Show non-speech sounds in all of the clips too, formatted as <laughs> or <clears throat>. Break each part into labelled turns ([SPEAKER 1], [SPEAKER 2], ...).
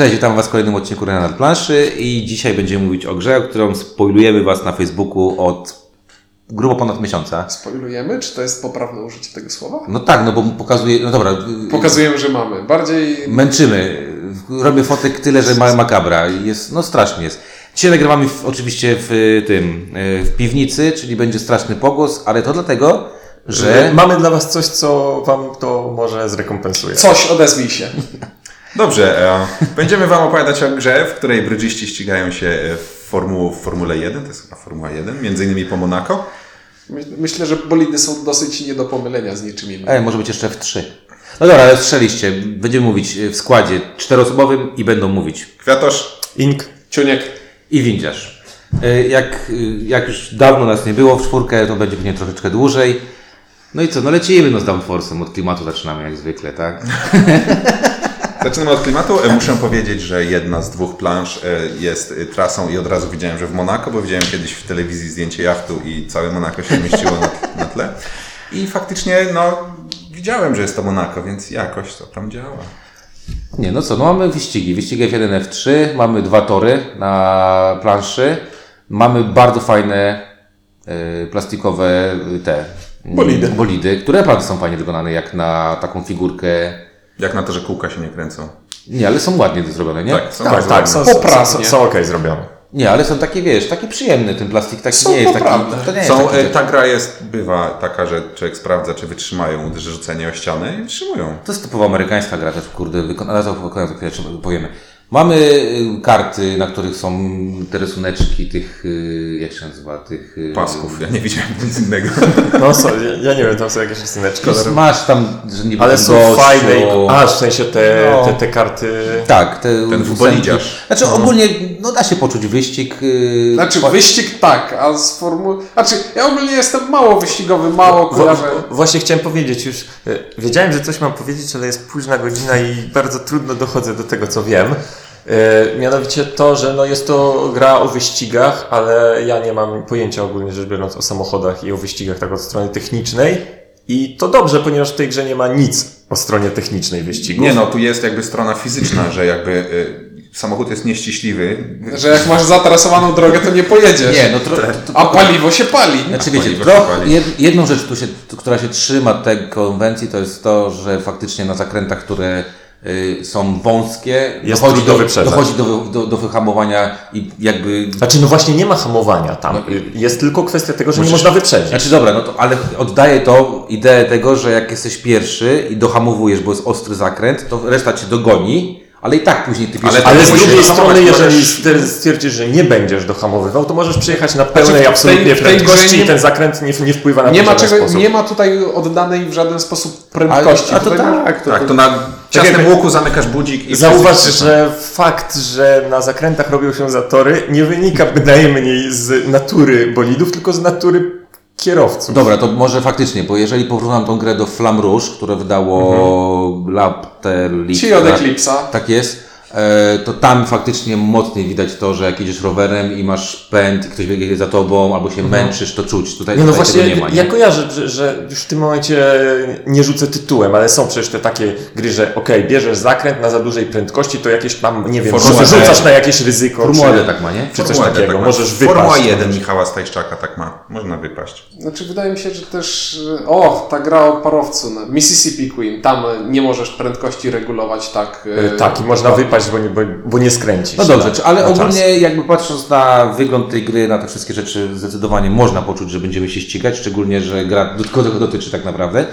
[SPEAKER 1] Cześć, witam Was w kolejnym odcinku na planszy i dzisiaj będziemy mówić o grze, o którą spoilujemy Was na Facebooku od grubo ponad miesiąca.
[SPEAKER 2] Spoilujemy? Czy to jest poprawne użycie tego słowa?
[SPEAKER 1] No tak, no bo pokazuje, no dobra,
[SPEAKER 2] Pokazujemy, że mamy. Bardziej
[SPEAKER 1] męczymy. Robię fotek tyle, że ma makabra. Jest, no strasznie jest. Dzisiaj nagrywamy w, oczywiście w tym, e, w piwnicy, czyli będzie straszny pogłos, ale to dlatego, że...
[SPEAKER 3] Mamy dla Was coś, co Wam to może zrekompensuje.
[SPEAKER 2] coś, odezwij się. <laughs>
[SPEAKER 4] Dobrze, e, będziemy Wam opowiadać o grze, w której brydżyści ścigają się e, w, formu, w Formule 1, to jest chyba Formuła 1, między innymi po Monaco.
[SPEAKER 2] My- Myślę, że bolidy są dosyć nie do pomylenia z niczym innym.
[SPEAKER 1] E, może być jeszcze w trzy. No dobra, ale strzeliście. Będziemy mówić w składzie czteroosobowym i będą mówić
[SPEAKER 4] Kwiatosz,
[SPEAKER 3] Ink.
[SPEAKER 2] Ciuniek.
[SPEAKER 1] i windziarz. E, Jak, jak już dawno nas nie było w czwórkę, to będzie pewnie troszeczkę dłużej. No i co, no lecimy no z Downforce'em, od klimatu zaczynamy jak zwykle, tak? <laughs>
[SPEAKER 4] zaczynamy od klimatu. E, Muszę powiedzieć, że jedna z dwóch planż e, jest e, trasą i od razu widziałem, że w Monako, bo widziałem kiedyś w telewizji zdjęcie jachtu i całe Monako się mieściło na, na tle. I faktycznie, no, widziałem, że jest to Monako, więc jakoś to tam działa.
[SPEAKER 1] Nie, no co, no mamy wyścigi. Wyścig F1, F3, mamy dwa tory na planszy, mamy bardzo fajne e, plastikowe te
[SPEAKER 3] Bolidy.
[SPEAKER 1] bolidy, które naprawdę są fajnie wykonane, jak na taką figurkę.
[SPEAKER 4] Jak na to, że kółka się nie kręcą.
[SPEAKER 1] Nie, ale są ładnie zrobione, nie?
[SPEAKER 4] Tak, są
[SPEAKER 3] Tak, tak, są, są,
[SPEAKER 2] Poprawnie.
[SPEAKER 3] są, są ok zrobione.
[SPEAKER 1] Nie, ale są takie, wiesz, taki przyjemny ten plastik, taki
[SPEAKER 2] Są
[SPEAKER 1] nie jest taki.
[SPEAKER 2] poprawne.
[SPEAKER 1] To nie jest
[SPEAKER 4] Są,
[SPEAKER 1] taki,
[SPEAKER 4] e, ta gra jest, bywa taka, że człowiek sprawdza, czy wytrzymają rzucenie o ścianę i wytrzymują.
[SPEAKER 1] To jest typowo amerykańska gra też, kurde, wykonana, chwilę trzeba- powiemy. Mamy y, karty, na których są te rysuneczki tych, y, jak się nazywa, tych... y,
[SPEAKER 4] Pasków, ja nie widziałem nic innego.
[SPEAKER 3] No są, ja, ja nie wiem, tam są jakieś rysuneczki.
[SPEAKER 1] Masz tam, że niby
[SPEAKER 3] Ale są
[SPEAKER 1] gościu-
[SPEAKER 3] fajne. i- A, w sensie te,
[SPEAKER 1] No.
[SPEAKER 3] te, te karty...
[SPEAKER 1] Tak, te
[SPEAKER 4] Ten futbolidziarz.
[SPEAKER 1] Znaczy ogólnie, no da się poczuć wyścig.
[SPEAKER 2] Znaczy wyścig tak, a z formuły... Znaczy ja ogólnie jestem mało wyścigowy, mało kojarzę.
[SPEAKER 3] Właśnie chciałem powiedzieć już, wiedziałem, że coś mam powiedzieć, ale jest późna godzina i bardzo trudno dochodzę do tego, co wiem. E, mianowicie to, że no jest to gra o wyścigach, ale ja nie mam pojęcia ogólnie rzecz biorąc o samochodach i o wyścigach tak od strony technicznej. I to dobrze, ponieważ w tej grze nie ma nic o stronie technicznej wyścigów.
[SPEAKER 4] Nie no, tu jest jakby strona fizyczna, że jakby y, samochód jest nieściśliwy.
[SPEAKER 2] Że jak masz zatrasowaną drogę, to nie pojedziesz.
[SPEAKER 1] Nie, no tro, to,
[SPEAKER 2] A paliwo się pali.
[SPEAKER 1] Znaczy wiecie,
[SPEAKER 4] paliwo
[SPEAKER 1] trochę,
[SPEAKER 4] pali.
[SPEAKER 1] jed, jedną rzecz, tu się, która się trzyma tej konwencji, to jest to, że faktycznie na zakrętach, które są wąskie,
[SPEAKER 3] Jest
[SPEAKER 1] dochodzi, do,
[SPEAKER 3] wyprzedzać.
[SPEAKER 1] dochodzi do, do, do wyhamowania i jakby...
[SPEAKER 3] Znaczy, no właśnie nie ma hamowania tam. Jest tylko kwestia tego, że nie można wyprzedzić.
[SPEAKER 1] Znaczy dobra, no to, ale oddaje to ideę tego, że jak jesteś pierwszy i dohamowujesz, bo jest ostry zakręt, to reszta cię dogoni, ale i tak później ty pierwszy...
[SPEAKER 4] Ale
[SPEAKER 3] Ale z
[SPEAKER 4] musisz
[SPEAKER 3] drugiej strony, jeżeli stwierdzisz, że nie będziesz dohamowywał, to możesz przyjechać na pełnej
[SPEAKER 2] Znaczy, w tej-
[SPEAKER 3] absolutnie
[SPEAKER 2] w tej
[SPEAKER 3] prędkości
[SPEAKER 2] nie-
[SPEAKER 3] i ten zakręt nie, nie wpływa na
[SPEAKER 2] Nie ma, czego,
[SPEAKER 3] sposób.
[SPEAKER 2] nie ma tutaj oddanej w żaden sposób
[SPEAKER 1] a,
[SPEAKER 2] prędkości.
[SPEAKER 1] a to
[SPEAKER 2] Tutaj
[SPEAKER 1] tak, to,
[SPEAKER 4] Tak, to na ciasnym łuku zamykasz budzik i
[SPEAKER 3] Zauważ, że fakt, że na zakrętach robią się zatory, nie wynika bynajmniej z natury bolidów, tylko z natury kierowców.
[SPEAKER 1] Dobra, to może faktycznie, bo jeżeli porównam tą grę do Flam Rouge, które wydało Lab Leap,
[SPEAKER 2] Ci od
[SPEAKER 1] tak,
[SPEAKER 2] Eclipse'a.
[SPEAKER 1] tak jest, to tam faktycznie mocniej widać to, że jak jedziesz rowerem i masz pęd i ktoś jedzie za tobą, albo się męczysz, to czuć. Tutaj,
[SPEAKER 3] Nie, no
[SPEAKER 1] tutaj
[SPEAKER 3] właśnie,
[SPEAKER 1] tego nie ma. Nie?
[SPEAKER 3] ja kojarzę, że, że już w tym momencie nie rzucę tytułem, ale są przecież te takie gry, że okej, bierzesz zakręt na za dużej prędkości, to jakieś tam, nie wiem,
[SPEAKER 4] Formuła
[SPEAKER 3] rzucasz, na jakieś ryzyko,
[SPEAKER 1] Formuła
[SPEAKER 3] czy,
[SPEAKER 1] tak ma, nie?
[SPEAKER 3] czy coś
[SPEAKER 4] Formuła D
[SPEAKER 3] takiego,
[SPEAKER 4] tak
[SPEAKER 3] możesz wypaść.
[SPEAKER 4] Formuła 1 Michała Stajczaka tak ma. Można wypaść.
[SPEAKER 2] Znaczy wydaje mi się, że też... e, O, ta gra o parowcu. no, Mississippi Queen. Tam e, nie możesz prędkości regulować tak... e,
[SPEAKER 3] E, Tak, i można wypaść, bo nie, bo, bo nie skręcisz.
[SPEAKER 1] No dobrze,
[SPEAKER 3] na-
[SPEAKER 1] ale
[SPEAKER 3] na czas.
[SPEAKER 1] ogólnie jakby patrząc na wygląd tej gry, na te wszystkie rzeczy, zdecydowanie można poczuć, że będziemy się ścigać, szczególnie, że gra tylko tego dotyczy tak naprawdę.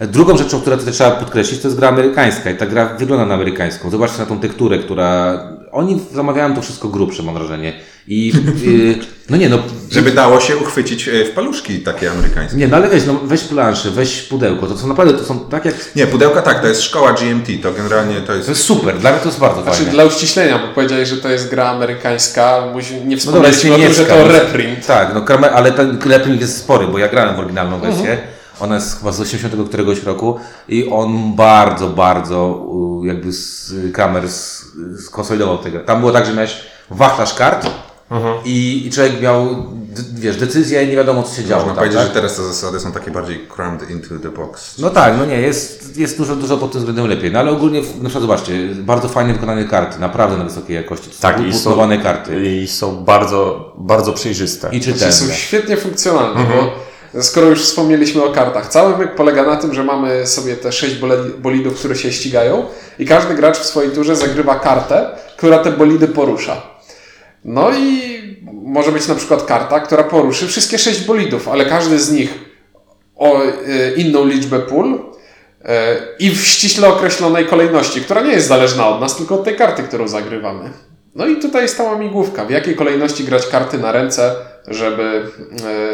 [SPEAKER 1] Drugą rzeczą, którą tutaj trzeba podkreślić, to jest gra amerykańska i ta gra wygląda na amerykańską. Zobaczcie na tą tekturę, która... Oni zamawiają to wszystko grubsze, mam wrażenie. I yy, no nie, no...
[SPEAKER 4] Żeby dało się uchwycić e, w paluszki takie amerykańskie.
[SPEAKER 1] Nie, no ale weź, no, weź planszę, weź pudełko, to są naprawdę, to są tak jak...
[SPEAKER 4] Nie, pudełka tak, to jest szkoła GMT, to generalnie to jest...
[SPEAKER 1] To jest super, dla mnie to jest bardzo
[SPEAKER 2] Znaczy
[SPEAKER 1] fajne.
[SPEAKER 2] dla uściślenia, bo powiedziałeś, że to jest gra amerykańska, nie
[SPEAKER 1] No dobra,
[SPEAKER 2] wspomnieliśmy o tym, że to
[SPEAKER 1] no.
[SPEAKER 2] reprint.
[SPEAKER 1] Tak, no, ale ten reprint jest spory, bo ja grałem w oryginalną wersję. Ona jest chyba z 80 któregoś roku i on bardzo, bardzo jakby z kamer z, skonsolidował tę grę. Tam było tak, że miałeś wachlarz kart I, I człowiek miał, wiesz, decyzję i nie wiadomo, co się działo.
[SPEAKER 4] Można
[SPEAKER 1] tam,
[SPEAKER 4] powiedzieć,
[SPEAKER 1] tak?
[SPEAKER 4] że teraz te zasady są takie bardziej crammed into the box.
[SPEAKER 1] No tak, no nie, jest, jest dużo, dużo pod tym względem lepiej. No ale ogólnie, na przykład zobaczcie, bardzo fajnie wykonane karty, naprawdę na wysokiej jakości. To są
[SPEAKER 3] Tak, i są,
[SPEAKER 1] karty.
[SPEAKER 3] i są bardzo, bardzo przejrzyste.
[SPEAKER 1] I
[SPEAKER 2] Znaczy,
[SPEAKER 1] czytelne.
[SPEAKER 2] są świetnie funkcjonalne, bo skoro już wspomnieliśmy o kartach, cały myk polega na tym, że mamy sobie te sześć bolidów, które się ścigają i każdy gracz w swojej turze zagrywa kartę, która te bolidy porusza. No i może być na przykład karta, która poruszy wszystkie sześć bolidów, ale każdy z nich o e, inną liczbę pól e, i w ściśle określonej kolejności, która nie jest zależna od nas, tylko od tej karty, którą zagrywamy. No i tutaj jest ta łamigłówka, w jakiej kolejności grać karty na ręce, żeby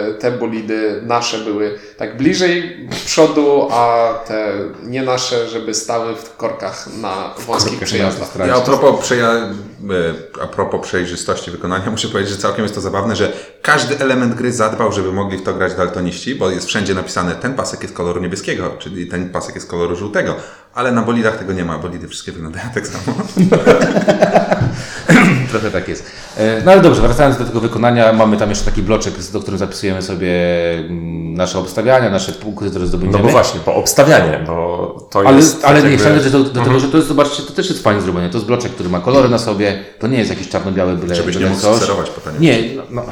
[SPEAKER 2] e, te bolidy nasze były tak bliżej przodu, a te nie nasze, żeby stały w korkach na wąskich przejazdach.
[SPEAKER 4] Ja a propos, przeja... e, a propos przejrzystości wykonania, <laughs> muszę powiedzieć, że całkiem jest to zabawne, że każdy element gry zadbał, żeby mogli w to grać daltoniści, bo jest wszędzie napisane, ten pasek jest koloru niebieskiego, czyli ten pasek jest koloru żółtego, ale na bolidach tego nie ma, bolidy wszystkie wyglądają tak samo. <laughs> <clears throat>
[SPEAKER 1] Trochę tak jest. E, No ale dobrze, wracając do tego wykonania, mamy tam jeszcze taki bloczek, do którym zapisujemy sobie mm, nasze obstawiania, nasze punkty, które
[SPEAKER 3] No
[SPEAKER 1] zdobędziemy.
[SPEAKER 3] bo właśnie, bo obstawianie, bo to
[SPEAKER 1] Ale,
[SPEAKER 3] jest...
[SPEAKER 1] ale
[SPEAKER 3] tak
[SPEAKER 1] nie,
[SPEAKER 3] jakby-
[SPEAKER 1] chciałem do, do tego, że to jest, zobaczcie, to też jest fajnie zrobione. To jest bloczek, który ma kolory na sobie, to nie jest jakiś czarno-biały byle,
[SPEAKER 4] Żebyś nie mógł
[SPEAKER 1] coś.
[SPEAKER 4] sterować potem.
[SPEAKER 1] Nie, no, no.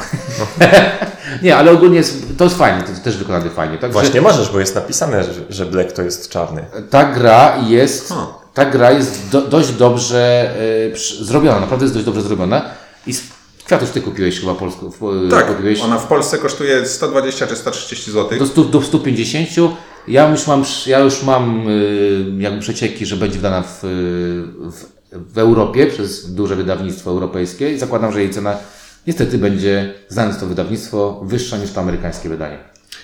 [SPEAKER 1] <laughs> nie, ale ogólnie jest, to jest fajnie, to też wykonane fajnie. Także
[SPEAKER 3] Właśnie możesz, bo jest napisane, że, że Black to jest czarny.
[SPEAKER 1] ta gra jest,
[SPEAKER 4] Hmm.
[SPEAKER 1] Ta gra jest do, dość dobrze e, przy- zrobiona, naprawdę jest dość dobrze zrobiona. I z kwiatów ty kupiłeś chyba polską, w,
[SPEAKER 4] Tak,
[SPEAKER 1] kupiłeś
[SPEAKER 4] ona w Polsce kosztuje 120 czy 130 zł.
[SPEAKER 1] do, 100, do 150. Ja już mam, ja już mam y, jakby przecieki, że będzie wydana w, w, w Europie przez duże wydawnictwo europejskie i zakładam, że jej cena niestety będzie, znając to wydawnictwo, wyższa niż to amerykańskie wydanie.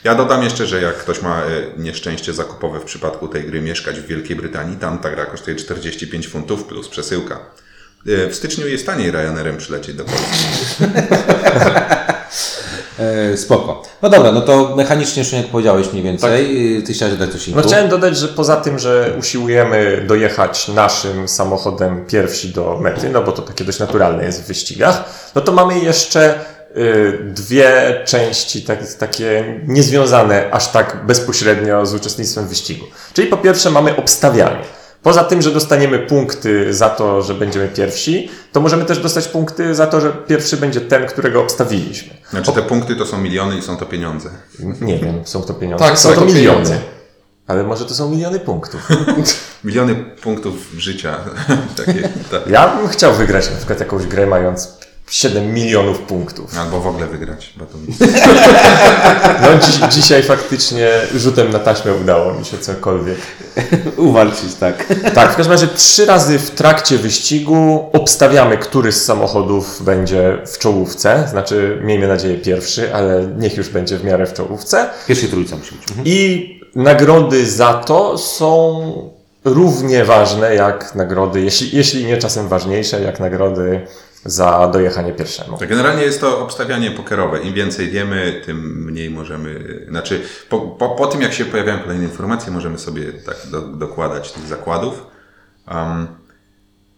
[SPEAKER 4] Ja dodam jeszcze, że jak ktoś ma e, nieszczęście zakupowe w przypadku tej gry mieszkać w Wielkiej Brytanii, tam ta gra kosztuje 45 funtów plus przesyłka. E, W styczniu jest taniej Ryanerem przylecieć do Polski. <laughs>
[SPEAKER 1] E, spoko. No dobra, no to mechanicznie już jak powiedziałeś mniej więcej. Y, Ty chciałeś dodać coś
[SPEAKER 3] No
[SPEAKER 1] innego?
[SPEAKER 3] chciałem dodać, że poza tym, że usiłujemy dojechać naszym samochodem pierwsi do mety, no bo to takie dość naturalne jest w wyścigach, no to mamy jeszcze dwie części tak, takie niezwiązane aż tak bezpośrednio z uczestnictwem w wyścigu. Czyli po pierwsze mamy obstawianie. Poza tym, że dostaniemy punkty za to, że będziemy pierwsi, to możemy też dostać punkty za to, że pierwszy będzie ten, którego obstawiliśmy.
[SPEAKER 4] Znaczy te punkty to są miliony i są to pieniądze.
[SPEAKER 3] Nie wiem, są to pieniądze.
[SPEAKER 2] Tak,
[SPEAKER 3] są
[SPEAKER 2] są
[SPEAKER 3] to
[SPEAKER 2] to
[SPEAKER 3] miliony.
[SPEAKER 2] pieniądze.
[SPEAKER 3] Ale może to są miliony punktów. <laughs>
[SPEAKER 4] Miliony punktów życia. <laughs> Takie, tak.
[SPEAKER 3] Ja bym chciał wygrać na przykład jakąś grę mając 7 milionów punktów.
[SPEAKER 4] Albo w ogóle wygrać. Bo to... <laughs>
[SPEAKER 3] No dzi- dzisiaj faktycznie rzutem na taśmę udało mi się cokolwiek. <laughs>
[SPEAKER 1] Uwalczyć, tak.
[SPEAKER 3] Tak, w każdym razie trzy razy w trakcie wyścigu obstawiamy, który z samochodów będzie w czołówce. Znaczy, miejmy nadzieję pierwszy, ale niech już będzie w miarę w czołówce.
[SPEAKER 1] Pierwszej trójce musi być. Mhm.
[SPEAKER 3] I nagrody za to są równie ważne jak nagrody, jeśli, jeśli nie czasem ważniejsze, jak nagrody za dojechanie pierwszemu.
[SPEAKER 4] Tak, Generalnie jest to obstawianie pokerowe. Im więcej wiemy, tym mniej możemy. Znaczy, po, po, po tym jak się pojawiają kolejne informacje, możemy sobie tak do, dokładać tych zakładów. Um,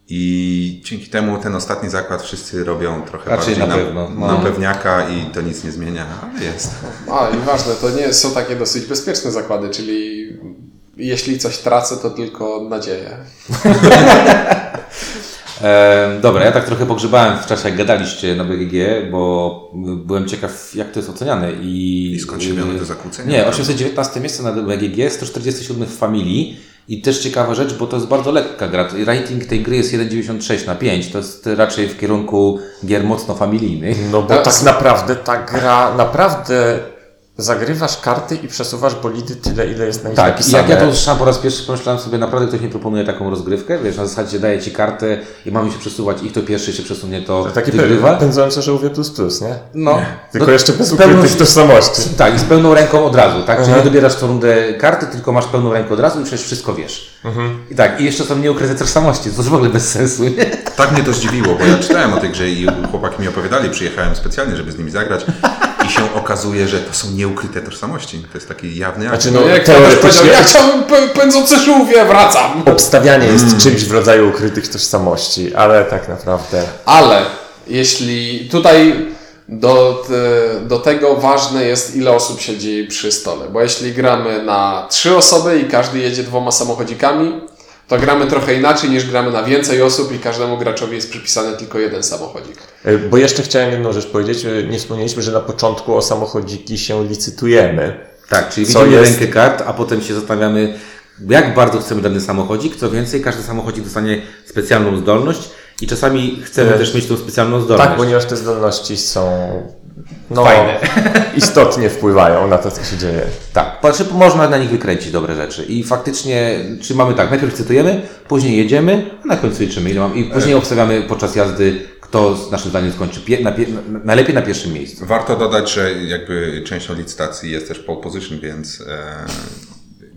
[SPEAKER 4] I dzięki temu ten ostatni zakład wszyscy robią trochę
[SPEAKER 1] Raczej
[SPEAKER 4] bardziej
[SPEAKER 1] na pewno, no.
[SPEAKER 4] na pewniaka i to nic nie zmienia, ale jest.
[SPEAKER 2] A i ważne, to nie są takie dosyć bezpieczne zakłady, czyli jeśli coś tracę, to tylko nadzieję. <laughs>
[SPEAKER 1] E, dobra, ja tak trochę pogrzebałem w czasie, jak gadaliście na BGG, bo byłem ciekaw, jak to jest oceniane. I,
[SPEAKER 4] I skąd się biorą te zakłócenia?
[SPEAKER 1] Nie, 819 miejsce na BGG, 147 w familii. I też ciekawa rzecz, bo to jest bardzo lekka gra. Rating tej gry jest 1,96 na 5. To jest raczej w kierunku gier mocno familijnych.
[SPEAKER 3] No bo tak naprawdę ta gra, naprawdę zagrywasz karty i przesuwasz bolidy tyle, ile jest na nich
[SPEAKER 1] Tak, i
[SPEAKER 3] napisane.
[SPEAKER 1] jak ja to usłyszałem po raz pierwszy, pomyślałem sobie, naprawdę ktoś mi proponuje taką rozgrywkę, wiesz, na zasadzie daje Ci kartę i mamy się przesuwać i kto pierwszy się przesunie, to
[SPEAKER 3] Takie
[SPEAKER 1] wygrywa.
[SPEAKER 3] pędzące żółwie plus plus, nie?
[SPEAKER 1] No,
[SPEAKER 3] Tylko
[SPEAKER 1] no,
[SPEAKER 3] jeszcze bez
[SPEAKER 1] z pełną-
[SPEAKER 3] ukrytych tożsamości.
[SPEAKER 1] Tak, i z pełną ręką od razu, tak? Czyli nie dobierasz co rundę karty, tylko masz pełną rękę od razu i przecież wszystko wiesz. I tak, i jeszcze są nieukryte tożsamości, to już w ogóle bez sensu, nie?
[SPEAKER 4] Tak mnie to zdziwiło, bo ja czytałem o tej grze i chłopaki mi opowiadali, przyjechałem specjalnie, żeby z nimi zagrać się okazuje, że to są nieukryte tożsamości. To jest taki jawny akt.
[SPEAKER 3] Znaczy,
[SPEAKER 2] No, jak
[SPEAKER 3] teoretycznie
[SPEAKER 2] powiedział, ja chciałbym pę- pędzące żółwie, wracam!
[SPEAKER 3] obstawianie jest czymś w rodzaju ukrytych tożsamości, ale tak naprawdę...
[SPEAKER 2] Ale Jeśli tutaj do, do tego ważne jest, ile osób siedzi przy stole. Bo jeśli gramy na trzy osoby i każdy jedzie dwoma samochodzikami, to gramy trochę inaczej niż gramy na więcej osób i każdemu graczowi jest przypisany tylko jeden samochodzik.
[SPEAKER 3] E, Bo jeszcze chciałem jedną rzecz powiedzieć. E, Nie wspomnieliśmy, że na początku o samochodziki się licytujemy.
[SPEAKER 1] Tak, czyli widzimy
[SPEAKER 3] jest?
[SPEAKER 1] rękę kart, a potem się zastanawiamy, jak bardzo chcemy dany samochodzik. Co więcej, każdy samochodzik dostanie specjalną zdolność i czasami chcemy
[SPEAKER 3] E,
[SPEAKER 1] też mieć tą specjalną zdolność.
[SPEAKER 3] Tak, ponieważ te zdolności są no,
[SPEAKER 1] Fajne. <laughs>
[SPEAKER 3] istotnie wpływają na to, co się dzieje.
[SPEAKER 1] Tak, znaczy można na nich wykręcić dobre rzeczy. I faktycznie, czy mamy tak, najpierw licytujemy, później jedziemy, a na końcu liczymy ile mam. I później obstawiamy podczas jazdy, kto z naszym zdaniem skończy pie, na, pie, na, najlepiej na pierwszym miejscu.
[SPEAKER 4] Warto dodać, że jakby częścią licytacji jest też pole position, więc e,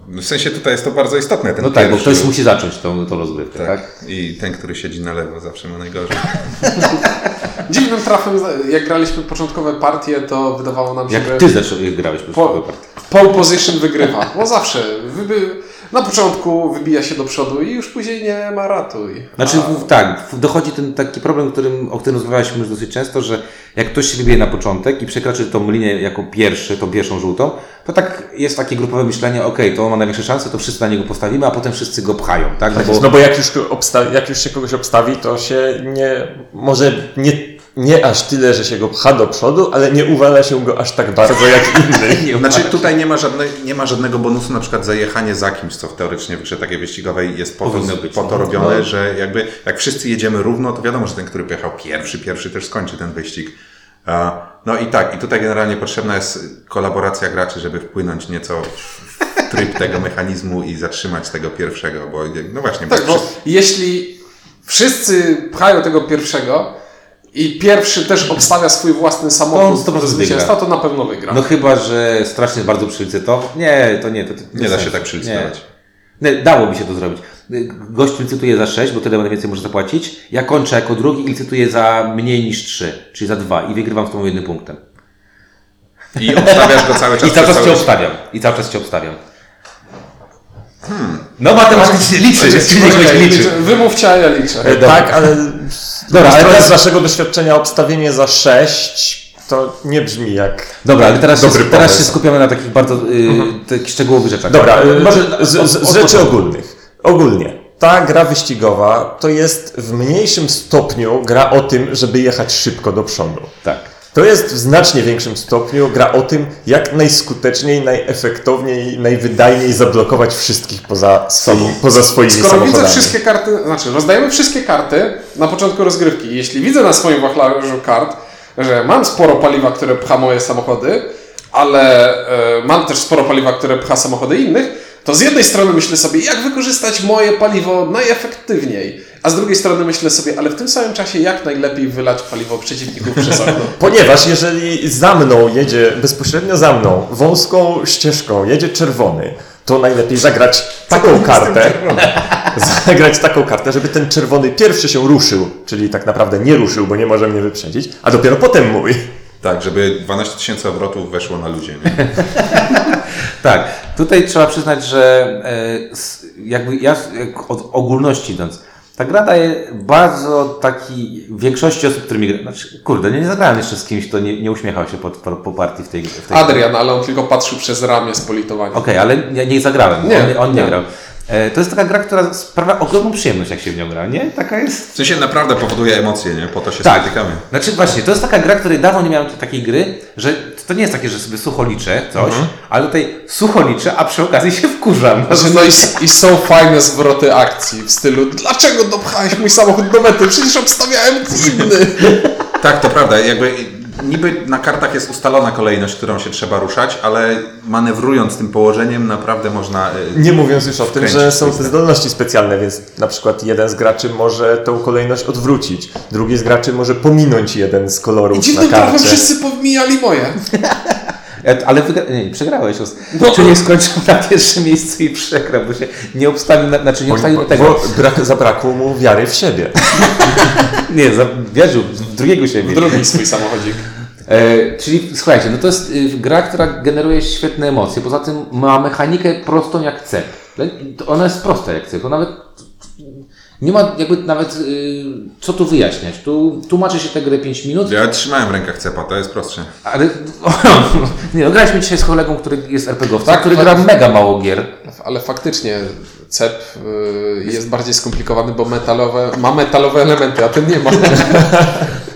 [SPEAKER 4] w sensie tutaj jest to bardzo istotne. Ten
[SPEAKER 1] No tak, bo
[SPEAKER 4] pierwszy-
[SPEAKER 1] ktoś musi zacząć tą, tą rozgrywkę, tak?
[SPEAKER 4] tak. I ten, który siedzi na lewo zawsze ma najgorzej. <laughs>
[SPEAKER 2] Dziwnym trafem, jak graliśmy początkowe partie, to wydawało nam się,
[SPEAKER 1] Jak
[SPEAKER 2] że
[SPEAKER 1] ty zacząłeś, jak grałeś po,
[SPEAKER 2] Po-
[SPEAKER 1] po partię.
[SPEAKER 2] pole position wygrywa. No zawsze. Wyby... Na początku wybija się do przodu i już później nie ma ratuj.
[SPEAKER 1] Znaczy,
[SPEAKER 2] A-
[SPEAKER 1] tak, dochodzi ten taki problem, którym, o którym rozmawialiśmy już dosyć często, że jak ktoś się wybije na początek i przekroczy tą linię jako pierwszy, tą pierwszą żółtą, to tak jest takie grupowe myślenie, ok, to on ma największe szanse, to wszyscy na niego postawimy, a potem wszyscy go pchają, tak?
[SPEAKER 3] Tak
[SPEAKER 1] bo,
[SPEAKER 3] no bo jak już, obsta- jak już się kogoś obstawi, to się nie, może nie, nie aż tyle, że się go pcha do przodu, ale nie uwala się go aż tak bardzo jak <laughs> innych.
[SPEAKER 4] Znaczy tutaj nie ma, żadnej, nie ma żadnego bonusu na przykład za jechanie za kimś, co w teoretycznie w grze takiej wyścigowej jest po to,
[SPEAKER 1] Powinno być,
[SPEAKER 4] po to
[SPEAKER 1] no.
[SPEAKER 4] robione,
[SPEAKER 1] No.
[SPEAKER 4] że jakby jak wszyscy jedziemy równo, to wiadomo, że ten, który pojechał pierwszy, pierwszy też skończy ten wyścig. No i tak, i tutaj generalnie potrzebna jest kolaboracja graczy, żeby wpłynąć nieco w tryb <laughs> tego mechanizmu i zatrzymać tego pierwszego, bo no właśnie,
[SPEAKER 2] Tak,
[SPEAKER 4] bo
[SPEAKER 2] bo jeśli wszyscy pchają tego pierwszego i pierwszy też obstawia swój własny
[SPEAKER 1] To
[SPEAKER 2] samochód
[SPEAKER 1] on 100%
[SPEAKER 2] do zwycięstwa, to na pewno wygra.
[SPEAKER 1] no chyba, że strasznie bardzo przylicytował. Nie, to nie. To, to
[SPEAKER 4] nie da się tak przylicytować.
[SPEAKER 1] Nie. Nie, dałoby się to zrobić. Gość licytuje za 6, bo tyle mniej więcej może zapłacić. Ja kończę jako drugi i licytuję za mniej niż 3, czyli za 2 i wygrywam z tą jednym punktem.
[SPEAKER 4] I obstawiasz go cały <laughs> czas
[SPEAKER 1] I cały czas cię obstawiam. I cały czas cię obstawiam. No matematycznie liczy, liczy.
[SPEAKER 2] liczę. Wymówcie, a ja liczę.
[SPEAKER 3] E, tak, ale
[SPEAKER 1] Dobra, ale teraz-
[SPEAKER 3] z naszego doświadczenia obstawienie za 6 to nie brzmi jak...
[SPEAKER 1] Dobra, ale teraz, się,
[SPEAKER 3] Dobry
[SPEAKER 1] teraz się skupiamy na takich bardzo y, takich szczegółowych rzeczach.
[SPEAKER 3] Dobra,
[SPEAKER 1] Tak?
[SPEAKER 3] y,
[SPEAKER 1] Może
[SPEAKER 3] z, z,
[SPEAKER 1] od-
[SPEAKER 3] z
[SPEAKER 1] od
[SPEAKER 3] rzeczy ogólnych. Ogólnie. Ta gra wyścigowa to jest w mniejszym stopniu gra o tym, żeby jechać szybko do przodu.
[SPEAKER 1] Tak.
[SPEAKER 3] To jest w znacznie większym stopniu gra o tym, jak najskuteczniej, najefektowniej, najwydajniej zablokować wszystkich poza, swoimi, poza swoimi
[SPEAKER 2] Skoro
[SPEAKER 3] samochodami.
[SPEAKER 2] widzę wszystkie karty, znaczy rozdajemy wszystkie karty na początku rozgrywki. Jeśli widzę na swoim wachlarzu kart, że mam sporo paliwa, które pcha moje samochody, ale e, mam też sporo paliwa, które pcha samochody innych, to z jednej strony myślę sobie, jak wykorzystać moje paliwo najefektywniej, a z drugiej strony myślę sobie, ale w tym samym czasie jak najlepiej wylać paliwo przeciwników przez okno. <laughs>
[SPEAKER 3] Ponieważ jeżeli za mną jedzie, bezpośrednio za mną, wąską ścieżką jedzie czerwony, to najlepiej zagrać taką kartę, <laughs> zagrać taką kartę, żeby ten czerwony pierwszy się ruszył, czyli tak naprawdę nie ruszył, bo nie może mnie wyprzedzić, a dopiero potem mój.
[SPEAKER 4] tak, żeby 12 tysięcy obrotów weszło na ludzie. Nie? <laughs>
[SPEAKER 1] Tak, tutaj trzeba przyznać, że e, jakby ja od ogólności idąc, ta gra daje bardzo taki większości osób, którymi gra. Znaczy, kurde, nie, nie zagrałem jeszcze z kimś, kto nie, nie uśmiechał się po, po, po partii w tej, w tej
[SPEAKER 2] Adrian, ale on tylko patrzył przez ramię z politowaniem.
[SPEAKER 1] Okej, ale ja nie zagrałem.
[SPEAKER 2] Nie,
[SPEAKER 1] on, on nie,
[SPEAKER 2] nie.
[SPEAKER 1] grał. E, to jest taka gra, która sprawia ogromną przyjemność, jak się w nią gra, nie? Taka jest.
[SPEAKER 4] W sensie naprawdę powoduje emocje, nie? Po to się
[SPEAKER 1] Tak.
[SPEAKER 4] spotykamy.
[SPEAKER 1] Znaczy właśnie, to jest taka gra, której dawno nie miałem takiej gry, że to nie jest takie, że sobie sucho liczę coś,
[SPEAKER 2] Mhm.
[SPEAKER 1] ale tutaj sucho liczę, a przy okazji się wkurzam.
[SPEAKER 2] Znaczy, no i, i są fajne zwroty akcji w stylu dlaczego dopchałeś mój samochód do mety? Przecież obstawiałem inny.
[SPEAKER 4] Tak, to prawda. Jakby niby na kartach jest ustalona kolejność, którą się trzeba ruszać, ale manewrując tym położeniem naprawdę można... y,
[SPEAKER 3] Nie mówiąc już o tym, że są te zdolności specjalne, więc na przykład jeden z graczy może tą kolejność odwrócić, drugi z graczy może pominąć jeden z
[SPEAKER 2] I
[SPEAKER 3] kolorów na
[SPEAKER 2] dziwnym trafem
[SPEAKER 3] karcie.
[SPEAKER 2] wszyscy pomijali moje. <laughs>
[SPEAKER 1] E, Ale wygra... nie, przegrałeś. os-
[SPEAKER 2] No.
[SPEAKER 1] Czy nie skończył na pierwszym miejscu i przegrał, bo się nie obstawił, na... znaczy nie obstawił do tego.
[SPEAKER 3] Bo brak, zabrakło mu wiary w siebie. <laughs>
[SPEAKER 1] Nie, za- wierzył w drugiego siebie.
[SPEAKER 2] W drugi swój samochodzik.
[SPEAKER 1] E, czyli słuchajcie, no to jest y, gra, która generuje świetne emocje. Poza tym ma mechanikę prostą jak cep. Ona jest prosta jak cep. To nawet Nie ma jakby nawet y, co tu wyjaśniać. Tu tłumaczy się tę grę 5 minut,
[SPEAKER 4] Ja trzymałem w rękach cepa, to jest prostsze.
[SPEAKER 1] ale <laughs> nie, no, graliśmy dzisiaj z kolegą, który jest RPGowcem,
[SPEAKER 2] Tak,
[SPEAKER 1] który gra mega mało gier.
[SPEAKER 2] Ale faktycznie CEP y, jest bardziej skomplikowany, bo metalowe, ma metalowe elementy, a ten nie ma. <laughs>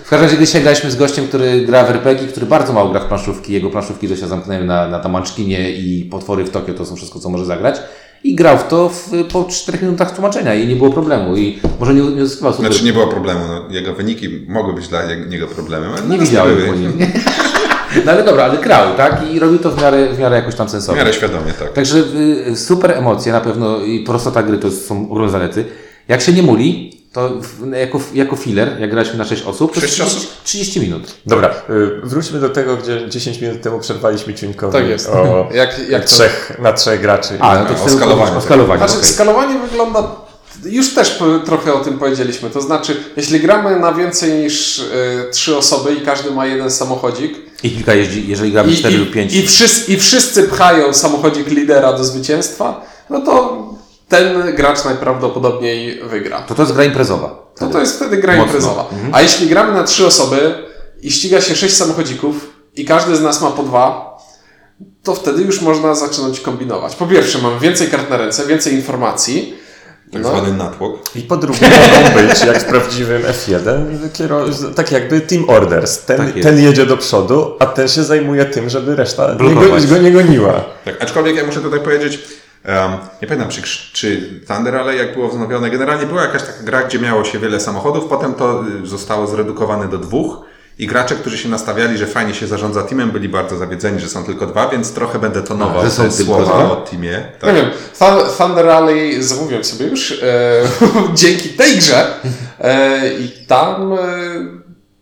[SPEAKER 1] W każdym razie dzisiaj graliśmy z gościem, który gra w RPG, który bardzo mało gra w planszówki. Jego planszówki to się zamknęły na, na Tamanczkinie i potwory w Tokio to są wszystko, co może zagrać. I grał w to w, po 4 minutach tłumaczenia i nie było problemu. I może nie, nie uzyskiwał super.
[SPEAKER 4] Znaczy nie było problemu, no, jego wyniki mogły być dla niego problemem, ale
[SPEAKER 1] nie widziałem po nim. <laughs> No ale dobra, ale grał, tak? I robił to w miarę, w miarę jakoś tam
[SPEAKER 4] W
[SPEAKER 1] sensownie.
[SPEAKER 4] miarę świadomie, tak.
[SPEAKER 1] Także y, super emocje na pewno i prostota gry to są ogromne zalety. Jak się nie muli, to jako, jako filler, jak graliśmy na 6 osób, to
[SPEAKER 4] Sześć
[SPEAKER 1] 30,
[SPEAKER 4] osób?
[SPEAKER 1] 30 minut.
[SPEAKER 3] Dobra, y, wróćmy do tego, gdzie 10 minut temu przerwaliśmy Ciuńkowi
[SPEAKER 2] Tak jest.
[SPEAKER 3] o <laughs>
[SPEAKER 2] Jak, jak to...
[SPEAKER 3] trzech, na trzech graczy.
[SPEAKER 1] A, no to
[SPEAKER 4] o
[SPEAKER 1] powiedzieć o skalowaniu.
[SPEAKER 2] Znaczy,
[SPEAKER 1] okej.
[SPEAKER 2] skalowanie wygląda. Już też trochę o tym powiedzieliśmy. To znaczy, jeśli gramy na więcej niż y, trzy osoby i każdy ma jeden samochodzik,
[SPEAKER 1] I kilka jeździ, jeżeli gramy
[SPEAKER 2] i,
[SPEAKER 1] 4
[SPEAKER 2] i,
[SPEAKER 1] lub 5.
[SPEAKER 2] i, wszyscy, i wszyscy pchają samochodzik lidera do zwycięstwa, no to ten gracz najprawdopodobniej wygra.
[SPEAKER 1] To to jest gra imprezowa.
[SPEAKER 2] To to jest wtedy gra
[SPEAKER 1] Mocno.
[SPEAKER 2] imprezowa. A jeśli gramy na trzy osoby i ściga się sześć samochodzików i każdy z nas ma po dwa, to wtedy już można zaczynać kombinować. Po pierwsze, mamy więcej kart na ręce, więcej informacji.
[SPEAKER 4] Tak
[SPEAKER 2] No.
[SPEAKER 4] zwany natłok.
[SPEAKER 3] I po drugie <laughs> mogą być, jak w prawdziwym F1, kiero- tak jakby team orders. Ten,
[SPEAKER 1] Tak
[SPEAKER 3] ten jedzie do przodu, a ten się zajmuje tym, żeby reszta nie go, go nie goniła.
[SPEAKER 4] Tak, aczkolwiek ja muszę tutaj powiedzieć, em, nie pamiętam czy, czy Thunder, ale jak było wznowione, generalnie była jakaś taka gra, gdzie miało się wiele samochodów, potem to y, zostało zredukowane do dwóch i gracze, którzy się nastawiali, że fajnie się zarządza teamem, byli bardzo zawiedzeni, że są tylko dwa, więc trochę będę tonował
[SPEAKER 1] że są
[SPEAKER 4] te słowa
[SPEAKER 1] dwa?
[SPEAKER 4] o teamie.
[SPEAKER 2] Nie
[SPEAKER 4] Tak.
[SPEAKER 2] wiem, Thu- Thunder Rally zamówiłem sobie już e, <laughs> dzięki tej grze e, i tam e,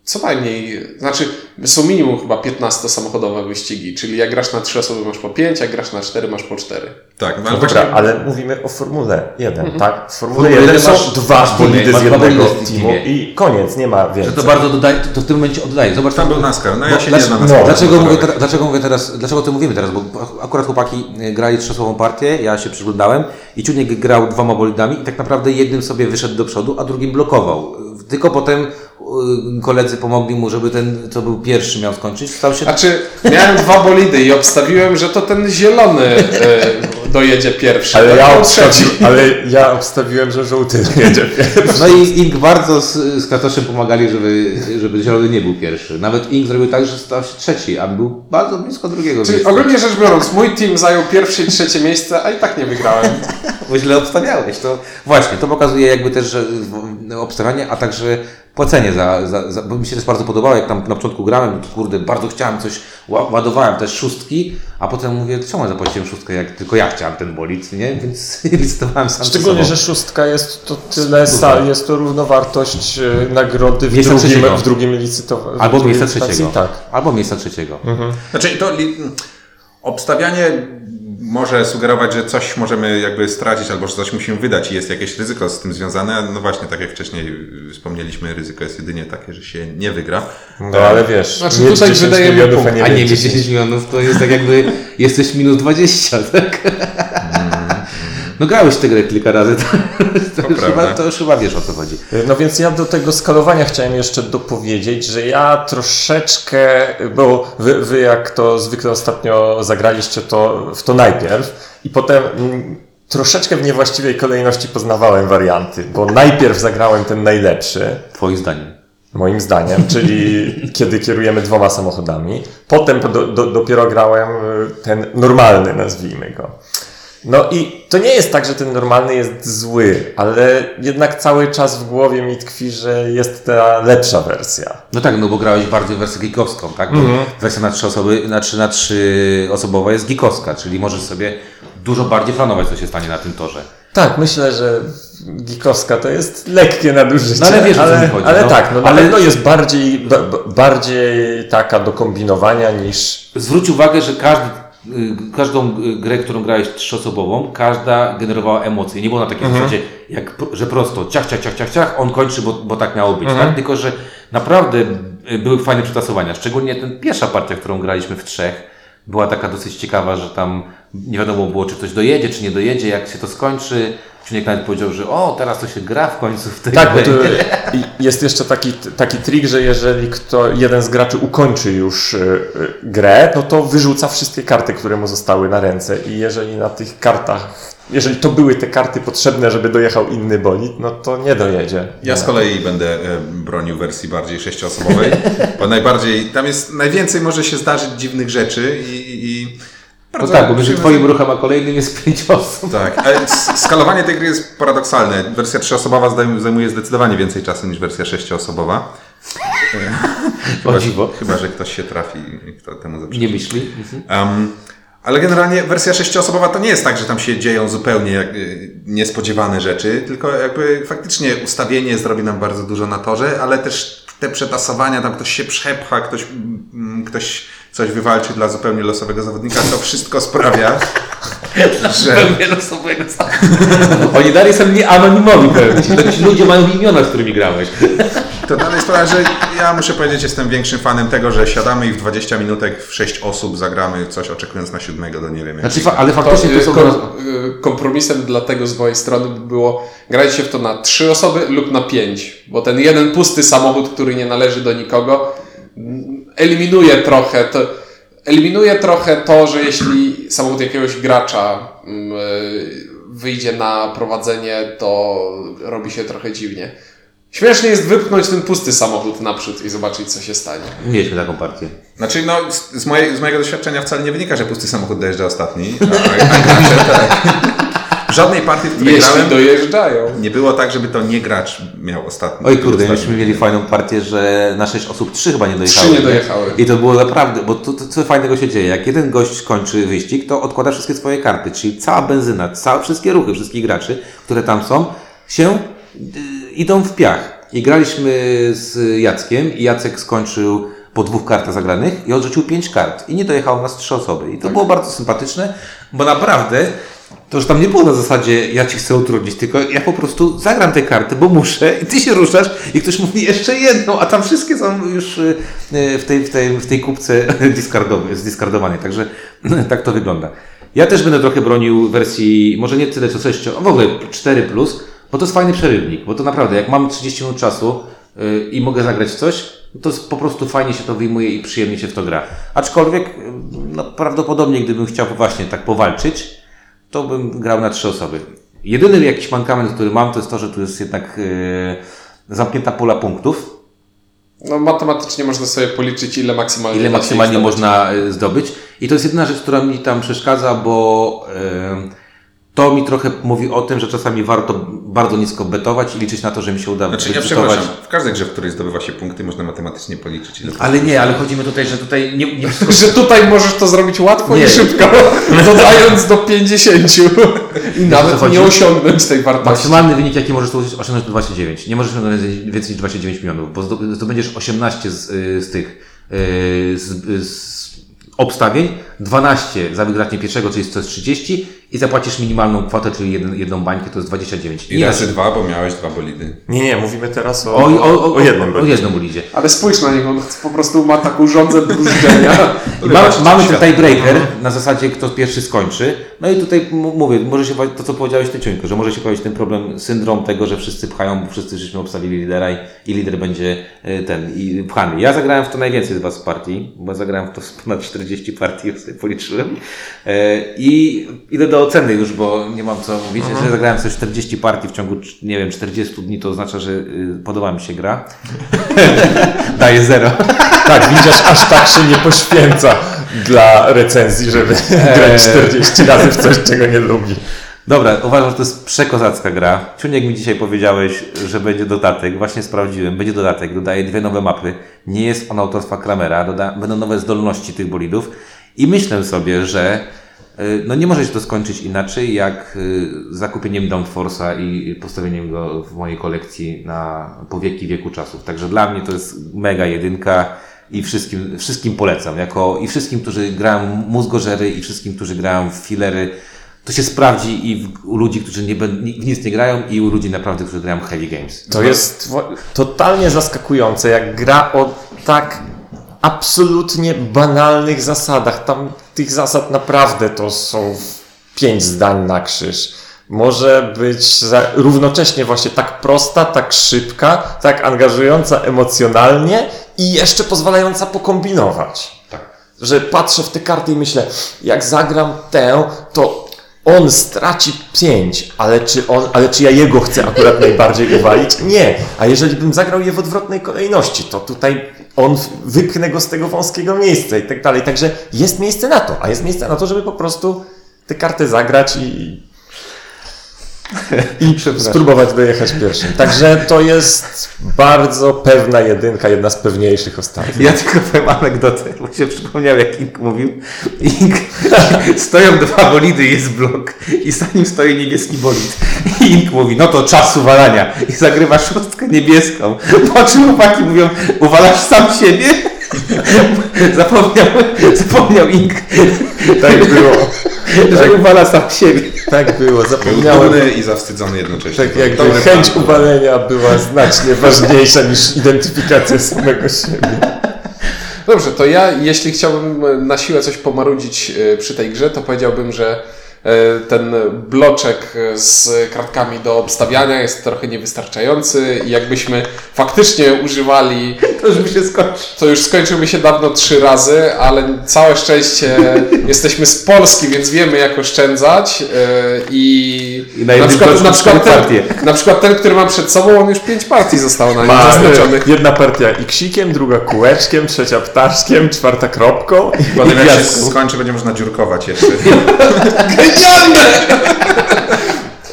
[SPEAKER 2] co najmniej, znaczy są minimum chyba 15 samochodowe wyścigi, czyli jak grasz na 3 osoby masz po 5, jak grasz na 4 masz po 4.
[SPEAKER 4] Tak, no,
[SPEAKER 3] No
[SPEAKER 4] ale
[SPEAKER 3] dobra,
[SPEAKER 4] właśnie-
[SPEAKER 3] ale mówimy o Formule 1, tak? W Formule
[SPEAKER 1] Formule
[SPEAKER 3] 1
[SPEAKER 1] jeden
[SPEAKER 3] są
[SPEAKER 1] masz-
[SPEAKER 3] dwa bolidy z jednego teamu i koniec, nie ma
[SPEAKER 1] Że
[SPEAKER 3] więcej.
[SPEAKER 1] to bardzo dodaje, to w tym momencie oddaje. Zobacz,
[SPEAKER 4] tam był NASCAR, no ja się nie
[SPEAKER 1] Dlaczego,
[SPEAKER 4] znam na
[SPEAKER 3] no,
[SPEAKER 1] dlaczego, mówię teraz, dlaczego mówię teraz, dlaczego o tym mówimy teraz? Bo akurat chłopaki y, grali trzosłową partię, ja się przyglądałem i Ciuniek grał dwoma bolidami i tak naprawdę jednym sobie wyszedł do przodu, a drugim blokował. Tylko potem y, koledzy pomogli mu, żeby ten, co był pierwszy miał skończyć, stał się
[SPEAKER 2] Znaczy, miałem dwa bolidy i obstawiłem, że to ten zielony e, dojedzie pierwszy.
[SPEAKER 3] Ale
[SPEAKER 2] tak?
[SPEAKER 3] ja,
[SPEAKER 2] On trzeci.
[SPEAKER 3] obstawi, <laughs> ale ja obstawiłem, że żółty <laughs> jedzie pierwszy.
[SPEAKER 1] No i Ink bardzo z, z Kratoszem pomagali, żeby, żeby Zielony nie był pierwszy. Nawet Ink zrobił tak, że stał się trzeci, a był bardzo blisko drugiego
[SPEAKER 2] Czyli
[SPEAKER 1] miejsca.
[SPEAKER 2] ogólnie rzecz biorąc, mój team zajął pierwsze i trzecie miejsce, a i tak nie wygrałem. <laughs>
[SPEAKER 1] Bo źle obstawiałeś. To właśnie, to pokazuje jakby też że obstawianie, a także płacenie za, za, za, bo mi się też bardzo podobało, jak tam na początku grałem, no to kurde, bardzo chciałem coś, ła- ładowałem też szóstki, a potem mówię, czemu ja zapłaciłem szóstkę, jak tylko ja chciałem ten bolid, nie? <laughs> Więc licytowałem sam ze
[SPEAKER 3] Szczególnie, że szóstka jest to tyle, sa, jest to równowartość e, nagrody w
[SPEAKER 1] Miejsca
[SPEAKER 3] drugim,
[SPEAKER 1] trzeciego.
[SPEAKER 3] w drugim licytowaniu.
[SPEAKER 1] Albo miejsca trzeciego.
[SPEAKER 3] Tak.
[SPEAKER 1] Albo miejsca trzeciego.
[SPEAKER 4] Znaczy to li... obstawianie może sugerować, że coś możemy jakby stracić albo że coś musimy wydać i jest jakieś ryzyko z tym związane. No właśnie, tak jak wcześniej y, wspomnieliśmy, ryzyko jest jedynie takie, że się nie wygra.
[SPEAKER 3] No ale wiesz,
[SPEAKER 2] Znaczy,
[SPEAKER 3] mieć
[SPEAKER 2] tutaj
[SPEAKER 3] 10
[SPEAKER 2] wydajemy
[SPEAKER 3] milionów,
[SPEAKER 2] punkt,
[SPEAKER 3] a nie
[SPEAKER 1] A nie
[SPEAKER 3] mieć
[SPEAKER 1] mieć 10 milionów, to jest tak jakby jesteś minus 20, tak? No grałeś w tę grę kilka razy, <laughs> to, to, już,
[SPEAKER 4] prawda.
[SPEAKER 1] chyba, to już chyba wiesz o co chodzi.
[SPEAKER 3] No więc ja do tego skalowania chciałem jeszcze dopowiedzieć, że ja troszeczkę, bo wy, wy jak to zwykle ostatnio zagraliście to w to najpierw i potem troszeczkę w niewłaściwej kolejności poznawałem warianty, bo najpierw zagrałem ten najlepszy,
[SPEAKER 1] Twoim zdaniem.
[SPEAKER 3] moim zdaniem, czyli <laughs> kiedy kierujemy dwoma samochodami. Potem do, do, dopiero grałem ten normalny, nazwijmy go. No i to nie jest tak, że ten normalny jest zły, ale jednak cały czas w głowie mi tkwi, że jest ta lepsza wersja.
[SPEAKER 1] No tak, no bo grałeś bardziej w wersję geekowską, tak? Bo Wersja na trzy osoby, na trzy, na trzy osobowa jest geekowska, czyli możesz sobie dużo bardziej planować, co się stanie na tym torze.
[SPEAKER 3] Tak, myślę, że Gikowska to jest lekkie nadużycie.
[SPEAKER 1] No ale wiesz, o co mi
[SPEAKER 3] ale,
[SPEAKER 1] chodzi,
[SPEAKER 3] ale
[SPEAKER 1] no.
[SPEAKER 3] tak, no
[SPEAKER 1] Ale-
[SPEAKER 3] pewno jest bardziej, ba, ba- bardziej taka do kombinowania niż
[SPEAKER 1] Zwróć uwagę, że każdy, każdą y, grę, którą grałeś trzyosobową, każda generowała emocje. Nie było na takiej zasadzie, jak, że prosto ciach, ciach, ciach, ciach, ciach, on kończy, bo, bo tak miało być, tak? Tylko, że naprawdę y, były fajne przetasowania. Szczególnie ten pierwsza partia, którą graliśmy w trzech, była taka dosyć ciekawa, że tam nie wiadomo było, czy ktoś dojedzie, czy nie dojedzie, jak się to skończy. Człowiek nawet powiedział, że o, teraz to się gra w końcu w tej
[SPEAKER 3] Tak, bo jest jeszcze taki, taki trik, że jeżeli kto, jeden z graczy ukończy już y, y, grę, no to wyrzuca wszystkie karty, które mu zostały na ręce. I jeżeli na tych kartach, jeżeli to były te karty potrzebne, żeby dojechał inny bolid, no to nie dojedzie.
[SPEAKER 4] Ja z kolei będę e, bronił wersji bardziej sześcioosobowej, bo <laughs> najbardziej, tam jest, najwięcej może się zdarzyć dziwnych rzeczy i, i, i
[SPEAKER 1] No
[SPEAKER 4] bardzo
[SPEAKER 1] tak, bo między twoim ruchem a kolejnym jest pięć osób.
[SPEAKER 4] Tak, ale skalowanie tej gry jest paradoksalne. Wersja trzyosobowa zajmuje zdecydowanie więcej czasu niż wersja sześcioosobowa. <laughs>
[SPEAKER 1] O dziwo.
[SPEAKER 4] Chyba, że ktoś się trafi i kto temu zaprzeczy.
[SPEAKER 1] Nie myśli. Mhm.
[SPEAKER 4] Um, ale generalnie wersja sześcioosobowa to nie jest tak, że tam się dzieją zupełnie jak, y, niespodziewane rzeczy, tylko jakby faktycznie ustawienie zrobi nam bardzo dużo na torze, ale też te przetasowania, tam ktoś się przepcha, ktoś, mm, ktoś coś wywalczy dla zupełnie losowego zawodnika, to wszystko sprawia, że...
[SPEAKER 1] Pełnie losowego Oni dalej są nie anonimowi pewnie. Ci ludzie mają imiona, z którymi grałeś.
[SPEAKER 4] To dalej sprawia, że ja muszę powiedzieć, jestem większym fanem tego, że siadamy i w 20 minutek w 6 osób zagramy coś, oczekując na siódmego do nie wiem.
[SPEAKER 1] Znaczy, fa- ale
[SPEAKER 2] To,
[SPEAKER 1] faktycznie to
[SPEAKER 2] y,
[SPEAKER 1] są...
[SPEAKER 2] kom, y, kompromisem dla tego z mojej strony by było grać się w to na trzy osoby lub na pięć, bo ten jeden pusty samochód, który nie należy do nikogo, eliminuje trochę to, eliminuje trochę to, że jeśli samochód jakiegoś gracza mm, y, wyjdzie na prowadzenie, to robi się trochę dziwnie. Śmiesznie jest wypchnąć ten pusty samochód naprzód i zobaczyć, co się stanie.
[SPEAKER 1] Mieliśmy taką partię.
[SPEAKER 4] Znaczy, no, z, mojej, z mojego doświadczenia wcale nie wynika, że pusty samochód dojeżdża ostatni, a, a gracze tak. Żadnej partii, w której
[SPEAKER 2] Jeśli
[SPEAKER 4] grałem,
[SPEAKER 2] dojeżdżają.
[SPEAKER 4] nie było tak, żeby to nie gracz miał ostatni.
[SPEAKER 1] Oj kurde,
[SPEAKER 4] ostatni.
[SPEAKER 1] myśmy mieli fajną partię, że na sześć osób trzy chyba nie dojechały.
[SPEAKER 2] Trzy nie dojechały.
[SPEAKER 1] I to było naprawdę, bo to, to co fajnego się dzieje, jak jeden gość kończy wyścig, to odkłada wszystkie swoje karty, czyli cała benzyna, całe, wszystkie ruchy wszystkich graczy, które tam są, się y, idą w piach. I graliśmy z Jackiem i Jacek skończył po dwóch kartach zagranych i odrzucił pięć kart. I nie dojechało nas trzy osoby. I to było bardzo sympatyczne, bo naprawdę to już tam nie było na zasadzie ja ci chcę utrudnić, tylko ja po prostu zagram tę kartę, bo muszę i ty się ruszasz i ktoś mówi jeszcze jedną, a tam wszystkie są już y, y, w tej, w tej, w tej kupce zdiskardowane. <laughs> Także <clears throat> tak to wygląda. Ja też będę trochę bronił wersji, może nie tyle co 6, a w ogóle 4+, plus, bo to jest fajny przerywnik, bo to naprawdę, jak mam 30 minut czasu y, i mogę zagrać coś, to jest po prostu fajnie się to wyjmuje i przyjemnie się w to gra. Aczkolwiek, no, prawdopodobnie gdybym chciał właśnie tak powalczyć, to bym grał na trzy osoby. Jedyny jakiś mankament, który mam, to jest to, że tu jest jednak yy, zamknięta pula punktów,
[SPEAKER 2] No matematycznie można sobie policzyć, ile maksymalnie
[SPEAKER 1] ile maksymalnie
[SPEAKER 2] zdobyć.
[SPEAKER 1] można y, zdobyć. I to jest jedyna rzecz, która mi tam przeszkadza, bo yy, to mi trochę mówi o tym, że czasami warto bardzo nisko betować i liczyć na to, że mi się uda
[SPEAKER 4] Znaczy, ja
[SPEAKER 1] wybetować.
[SPEAKER 4] przepraszam, w każdej grze, w której zdobywa się punkty, można matematycznie policzyć. Ile
[SPEAKER 1] Ale nie, ale chodzi mi tutaj, że tutaj nie, nie <laughs>
[SPEAKER 2] Że tutaj możesz to zrobić łatwo
[SPEAKER 1] Nie.
[SPEAKER 2] i szybko, <laughs> dodając do 50 <laughs> i nawet nie osiągnąć tej wartości.
[SPEAKER 1] Maksymalny wynik, jaki możesz osiągnąć, to 29. Nie możesz osiągnąć więcej niż 29 milionów, bo zdo- zdobędziesz 18 z, y, z tych y, z, z obstawień, 12 za wygranie pierwszego, czyli to jest 30 i zapłacisz minimalną kwotę, czyli jeden, jedną bańkę, to jest 29.
[SPEAKER 4] I razy dwa, bo miałeś dwa bolidy.
[SPEAKER 3] Nie, nie, mówimy teraz o,
[SPEAKER 1] o, o, o,
[SPEAKER 3] o jednym.
[SPEAKER 1] o, o
[SPEAKER 3] bolidzie.
[SPEAKER 1] jednym bolidzie.
[SPEAKER 2] Ale spójrz na niego, on po prostu ma taką żądzę bróżdżenia. <laughs>
[SPEAKER 1] I ma, mamy
[SPEAKER 4] świat.
[SPEAKER 1] ten tiebreaker na zasadzie, kto pierwszy skończy. No i tutaj mówię, może się to, co powiedziałeś Ty, Ciuńko, że może się pojawić ten problem, syndrom tego, że wszyscy pchają, bo wszyscy żeśmy obstawili lidera i, i lider będzie e, ten i pchany. Ja zagrałem w to najwięcej z Was partii, bo zagrałem w to <laughs> ponad 40 partii, już sobie policzyłem. E, I idę do oceny już, bo nie mam co mówić. Jeżeli zagrałem sobie 40 partii w ciągu, nie wiem, 40 dni, to oznacza, że y, podoba mi się gra. <laughs> Daję zero.
[SPEAKER 3] Tak, widzisz, aż tak się nie poświęca dla recenzji, żeby
[SPEAKER 1] Eee.
[SPEAKER 3] grać 40 razy w coś, czego nie lubi.
[SPEAKER 1] Dobra, uważam, że to jest przekozacka gra. Ciuniek mi dzisiaj powiedziałeś, że będzie dodatek. Właśnie sprawdziłem. Będzie dodatek. Dodaje dwie nowe mapy. Nie jest on autorstwa Kramera. Doda, będą nowe zdolności tych bolidów. I myślę sobie, że y, no nie może się to skończyć inaczej, jak y, zakupieniem Downforce'a i postawieniem go w mojej kolekcji na po wieki wieku czasów. Także dla mnie to jest mega jedynka i wszystkim, wszystkim polecam. Jako, I wszystkim, którzy grają mózgożery i wszystkim, którzy grają w filery, to się sprawdzi i w, u ludzi, którzy nie, w nic nie grają i u ludzi naprawdę, którzy grają heavy games.
[SPEAKER 3] To jest totalnie zaskakujące, jak gra o tak absolutnie banalnych zasadach. Tam tych zasad naprawdę to są pięć zdań na krzyż. może być równocześnie właśnie tak prosta, tak szybka, tak angażująca emocjonalnie i jeszcze pozwalająca pokombinować.
[SPEAKER 1] Tak.
[SPEAKER 3] Że patrzę w te karty i myślę, jak zagram tę, to on straci pięć, ale czy, on, ale czy ja jego chcę akurat najbardziej uwalić? Nie. A jeżeli bym zagrał je w odwrotnej kolejności, to tutaj on wypchnę go z tego wąskiego miejsca i tak dalej. Także jest miejsce na to, a jest miejsce na to, żeby po prostu tę kartę zagrać i, <laughs> i spróbować dojechać pierwszym. Także to jest bardzo pewna jedynka, jedna z pewniejszych ostatnich.
[SPEAKER 1] Ja tylko powiem anegdotę, bo się przypomniał, jak Ink mówił. Ink, <laughs> stoją dwa bolidy, jest blok i za nim stoi niebieski bolid. I Ink mówi, no to czas uwalania. I zagrywa szóstkę niebieską. Po czym chłopaki mówią, uwalasz sam siebie? <laughs> Zapomniał, zapomniał Ink,
[SPEAKER 3] Tak było.
[SPEAKER 1] że uwala sam siebie.
[SPEAKER 3] Tak było,
[SPEAKER 4] Był
[SPEAKER 3] zapomniałem.
[SPEAKER 4] dumny i zawstydzony jednocześnie.
[SPEAKER 3] Tak jakby
[SPEAKER 4] dobry
[SPEAKER 3] chęć
[SPEAKER 4] plan.
[SPEAKER 3] ubalenia była znacznie ważniejsza niż identyfikacja samego siebie.
[SPEAKER 2] Dobrze, to ja, jeśli chciałbym na siłę coś pomarudzić e, przy tej grze, to powiedziałbym, że e, ten bloczek z kartkami do obstawiania jest trochę niewystarczający i jakbyśmy faktycznie używali,
[SPEAKER 1] To już by się skończył.
[SPEAKER 2] to już skończyłby się dawno trzy razy, ale całe szczęście <laughs> jesteśmy z Polski, więc wiemy jak oszczędzać e, i,
[SPEAKER 1] I na jednym bloczku
[SPEAKER 2] na, przykład ten, na przykład ten, który mam przed sobą, on już pięć partii zostało na nim
[SPEAKER 3] Ma
[SPEAKER 2] zaznaczonych. <laughs>
[SPEAKER 3] jedna partia iksikiem, druga kółeczkiem, trzecia ptaszkiem, czwarta kropką.
[SPEAKER 4] Potem jak się skończy, będzie można dziurkować jeszcze. <laughs>
[SPEAKER 2] Genialne!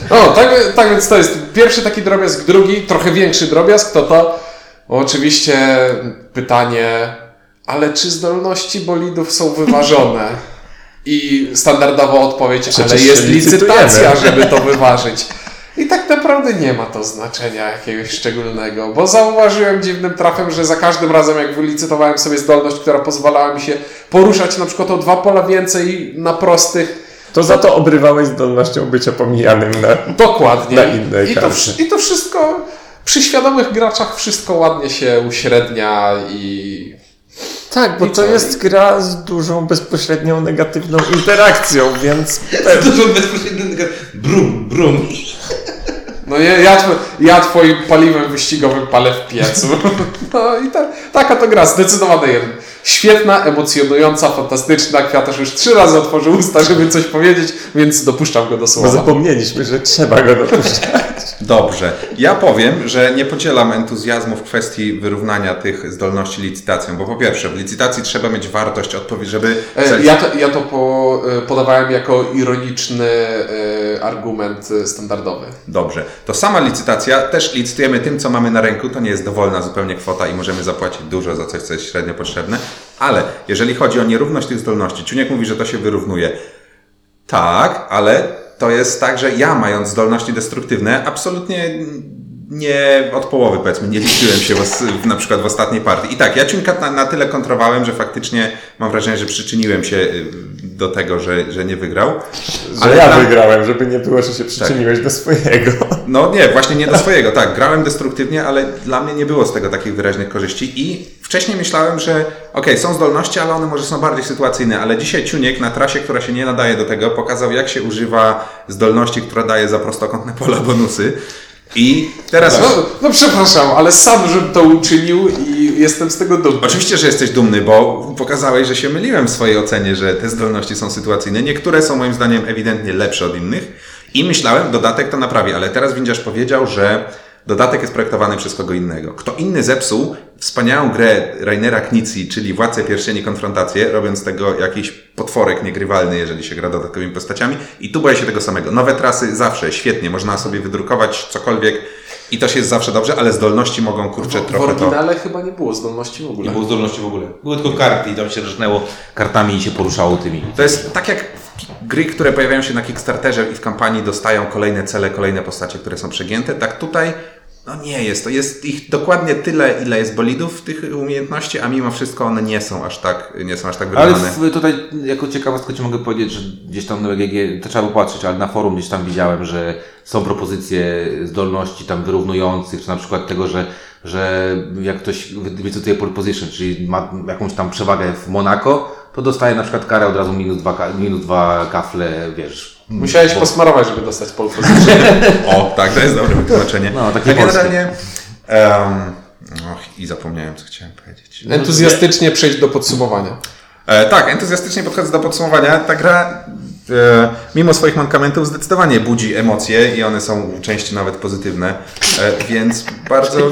[SPEAKER 2] O, tak, tak więc to jest pierwszy taki drobiazg, drugi, trochę większy drobiazg, to to oczywiście pytanie, ale czy zdolności bolidów są wyważone? I standardowa odpowiedź,
[SPEAKER 3] Przecież
[SPEAKER 2] ale jest licytacja, żeby to wyważyć. I tak naprawdę nie ma to znaczenia jakiegoś szczególnego, bo zauważyłem dziwnym trafem, że za każdym razem jak wylicytowałem sobie zdolność, która pozwalała mi się poruszać na przykład o dwa pola więcej na prostych,
[SPEAKER 3] To za to obrywałeś zdolnością bycia pomijanym na...
[SPEAKER 2] Dokładnie.
[SPEAKER 3] Na innej
[SPEAKER 2] I, to, I to wszystko przy świadomych graczach wszystko ładnie się uśrednia i.
[SPEAKER 3] Tak, bo
[SPEAKER 2] I
[SPEAKER 3] to
[SPEAKER 2] co?
[SPEAKER 3] jest gra z dużą, bezpośrednią, negatywną interakcją, więc
[SPEAKER 1] Dużo bezpośrednio brum, brum.
[SPEAKER 2] No ja, ja, ja twoim paliwem wyścigowym palę w piecu. <laughs> No i ta, taka to gra, zdecydowanie jeden. Świetna, emocjonująca, fantastyczna. Kwiatarz już trzy razy otworzył usta, żeby coś powiedzieć, więc dopuszczam go do
[SPEAKER 3] bo
[SPEAKER 2] słowa.
[SPEAKER 3] zapomnieliśmy, że trzeba go dopuszczać. <laughs>
[SPEAKER 4] Dobrze. Ja powiem, że nie podzielam entuzjazmu w kwestii wyrównania tych zdolności licytacją, bo po pierwsze, w licytacji trzeba mieć wartość odpowiedzi, żeby...
[SPEAKER 2] E, Ja to, ja to po, e, podawałem jako ironiczny e, argument standardowy.
[SPEAKER 4] Dobrze. To sama licytacja, też licytujemy tym, co mamy na ręku, to nie jest dowolna zupełnie kwota i możemy zapłacić dużo za coś, co jest średnio potrzebne, ale jeżeli chodzi o nierówność tych zdolności, Ciuniek mówi, że to się wyrównuje. Tak, ale to jest tak, że ja mając zdolności destruktywne, absolutnie nie od połowy powiedzmy, nie liczyłem się na przykład w ostatniej partii. I tak, ja Ciunka na, na tyle kontrowałem, że faktycznie mam wrażenie, że przyczyniłem się y, do tego, że, że nie wygrał.
[SPEAKER 3] Że ja
[SPEAKER 4] tam-
[SPEAKER 3] wygrałem, żeby nie było, że się przyczyniłeś do swojego.
[SPEAKER 4] no nie, właśnie nie do swojego. Tak, grałem destruktywnie, ale dla mnie nie było z tego takich wyraźnych korzyści i wcześniej myślałem, że okej, są zdolności, ale one może są bardziej sytuacyjne, ale dzisiaj Ciuniek na trasie, która się nie nadaje do tego, pokazał jak się używa zdolności, która daje za prostokątne pola bonusy. I teraz...
[SPEAKER 2] No, no przepraszam, ale sam, żebym to uczynił i jestem z tego dumny.
[SPEAKER 4] Oczywiście, że jesteś dumny, bo pokazałeś, że się myliłem w swojej ocenie, że te zdolności są sytuacyjne. Niektóre są moim zdaniem ewidentnie lepsze od innych i myślałem, dodatek to naprawi, ale teraz Windziarz powiedział, że dodatek jest projektowany przez kogo innego. Kto inny zepsuł wspaniałą grę Rainera Knici, czyli Władcę Pierścieni Konfrontację, robiąc z tego jakiś potworek niegrywalny, jeżeli się gra dodatkowymi postaciami i tu boję się tego samego. Nowe trasy zawsze, świetnie, można sobie wydrukować cokolwiek i to się jest zawsze dobrze, ale zdolności mogą, kurczę,
[SPEAKER 2] W
[SPEAKER 4] trochę to...
[SPEAKER 2] oryginale chyba nie było zdolności w ogóle.
[SPEAKER 1] Nie było zdolności w ogóle. Były tylko karty i tam się rżnęło kartami i się poruszało tymi.
[SPEAKER 4] To jest tak jak gry, które pojawiają się na Kickstarterze i w kampanii dostają kolejne cele, kolejne postacie, które są przegięte, tak tutaj no nie jest. To jest ich dokładnie tyle, ile jest bolidów tych umiejętności, a mimo wszystko one nie są aż tak, nie są aż tak
[SPEAKER 1] Ale
[SPEAKER 4] wyrównane.
[SPEAKER 1] w, tutaj jako ciekawostkę Ci mogę powiedzieć, że gdzieś tam na BGG, to trzeba popatrzeć, ale na forum gdzieś tam widziałem, że są propozycje zdolności tam wyrównujących, czy na przykład tego, że, że jak ktoś licytuje pole position, czyli ma jakąś tam przewagę w Monako, to dostaje na przykład karę od razu minus dwa, minus dwa kafle, wiesz,
[SPEAKER 2] Musiałeś posmarować, żeby dostać pole position. <laughs>
[SPEAKER 4] O, tak, to jest dobre wytłumaczenie.
[SPEAKER 1] No, takie polskie.
[SPEAKER 4] generalnie... em, och, I zapomniałem, co chciałem powiedzieć.
[SPEAKER 2] Entuzjastycznie przejść do podsumowania.
[SPEAKER 4] E, tak, entuzjastycznie podchodzę do podsumowania. Ta gra, e, mimo swoich mankamentów, zdecydowanie budzi emocje i one są częściej nawet pozytywne, e, więc bardzo,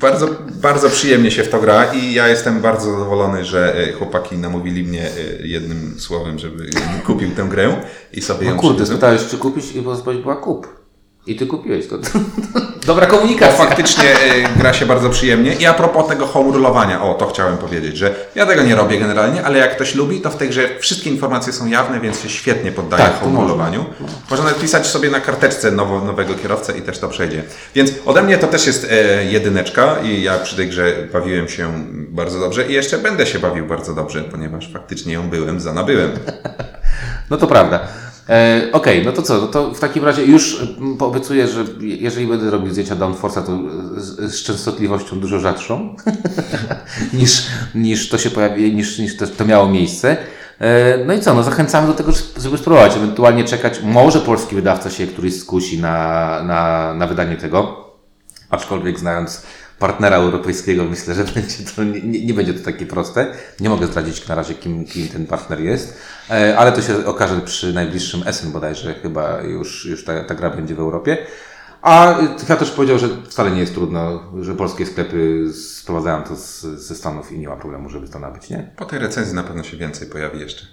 [SPEAKER 4] bardzo, bardzo przyjemnie się w to gra i ja jestem bardzo zadowolony, że e, chłopaki namówili mnie e, jednym słowem, żeby kupił tę grę i sobie ją
[SPEAKER 1] No kurde,
[SPEAKER 4] przywiozłem.
[SPEAKER 1] spytałeś, czy kupić i odpowiedź była kup. I ty kupiłeś to. <laughs> Dobra komunikacja.
[SPEAKER 4] faktycznie e, gra się bardzo przyjemnie. I a propos tego home rulowania, o to chciałem powiedzieć, że ja tego nie robię generalnie, ale jak ktoś lubi, to w tej grze wszystkie informacje są jawne, więc się świetnie poddaje
[SPEAKER 1] Tak, to
[SPEAKER 4] home
[SPEAKER 1] można.
[SPEAKER 4] rulowaniu. Można nawet pisać sobie na karteczce nowo, nowego kierowcę i też to przejdzie. Więc ode mnie to też jest e, jedyneczka i ja przy tej grze bawiłem się bardzo dobrze i jeszcze będę się bawił bardzo dobrze, ponieważ faktycznie ją byłem za nabyłem. <laughs>
[SPEAKER 1] No to prawda. E, Okej, no to co? No to w takim razie już mm, poobiecuję, że jeżeli będę robił zdjęcia Downforce'a, to z, z częstotliwością dużo rzadszą <laughs> niż, niż to się pojawi, niż, niż to, to miało miejsce. E, No i co, no zachęcamy do tego, żeby spróbować, ewentualnie czekać. Może polski wydawca się któryś skusi na, na, na wydanie tego, aczkolwiek znając partnera europejskiego, myślę, że <laughs> będzie to, nie, nie będzie to takie proste. Nie mogę zdradzić na razie, kim, kim ten partner jest, e, ale to się okaże przy najbliższym Essen bodajże, chyba już, już ta, ta gra będzie w Europie. A ja też powiedział, że wcale nie jest trudno, że polskie sklepy sprowadzają to z, ze Stanów i nie ma problemu, żeby to nabyć, nie?
[SPEAKER 4] Po tej recenzji na pewno się więcej pojawi jeszcze.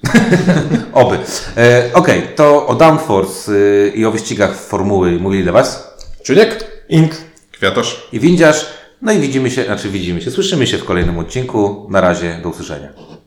[SPEAKER 4] <laughs>
[SPEAKER 1] Oby. E, Okej, to o Downforce y, i o wyścigach formuły mówili dla Was
[SPEAKER 2] Czuniek?
[SPEAKER 3] Ink.
[SPEAKER 4] Kwiatosz?
[SPEAKER 1] i Windziarz. No i widzimy się, znaczy widzimy się, słyszymy się w kolejnym odcinku. Na razie, do usłyszenia.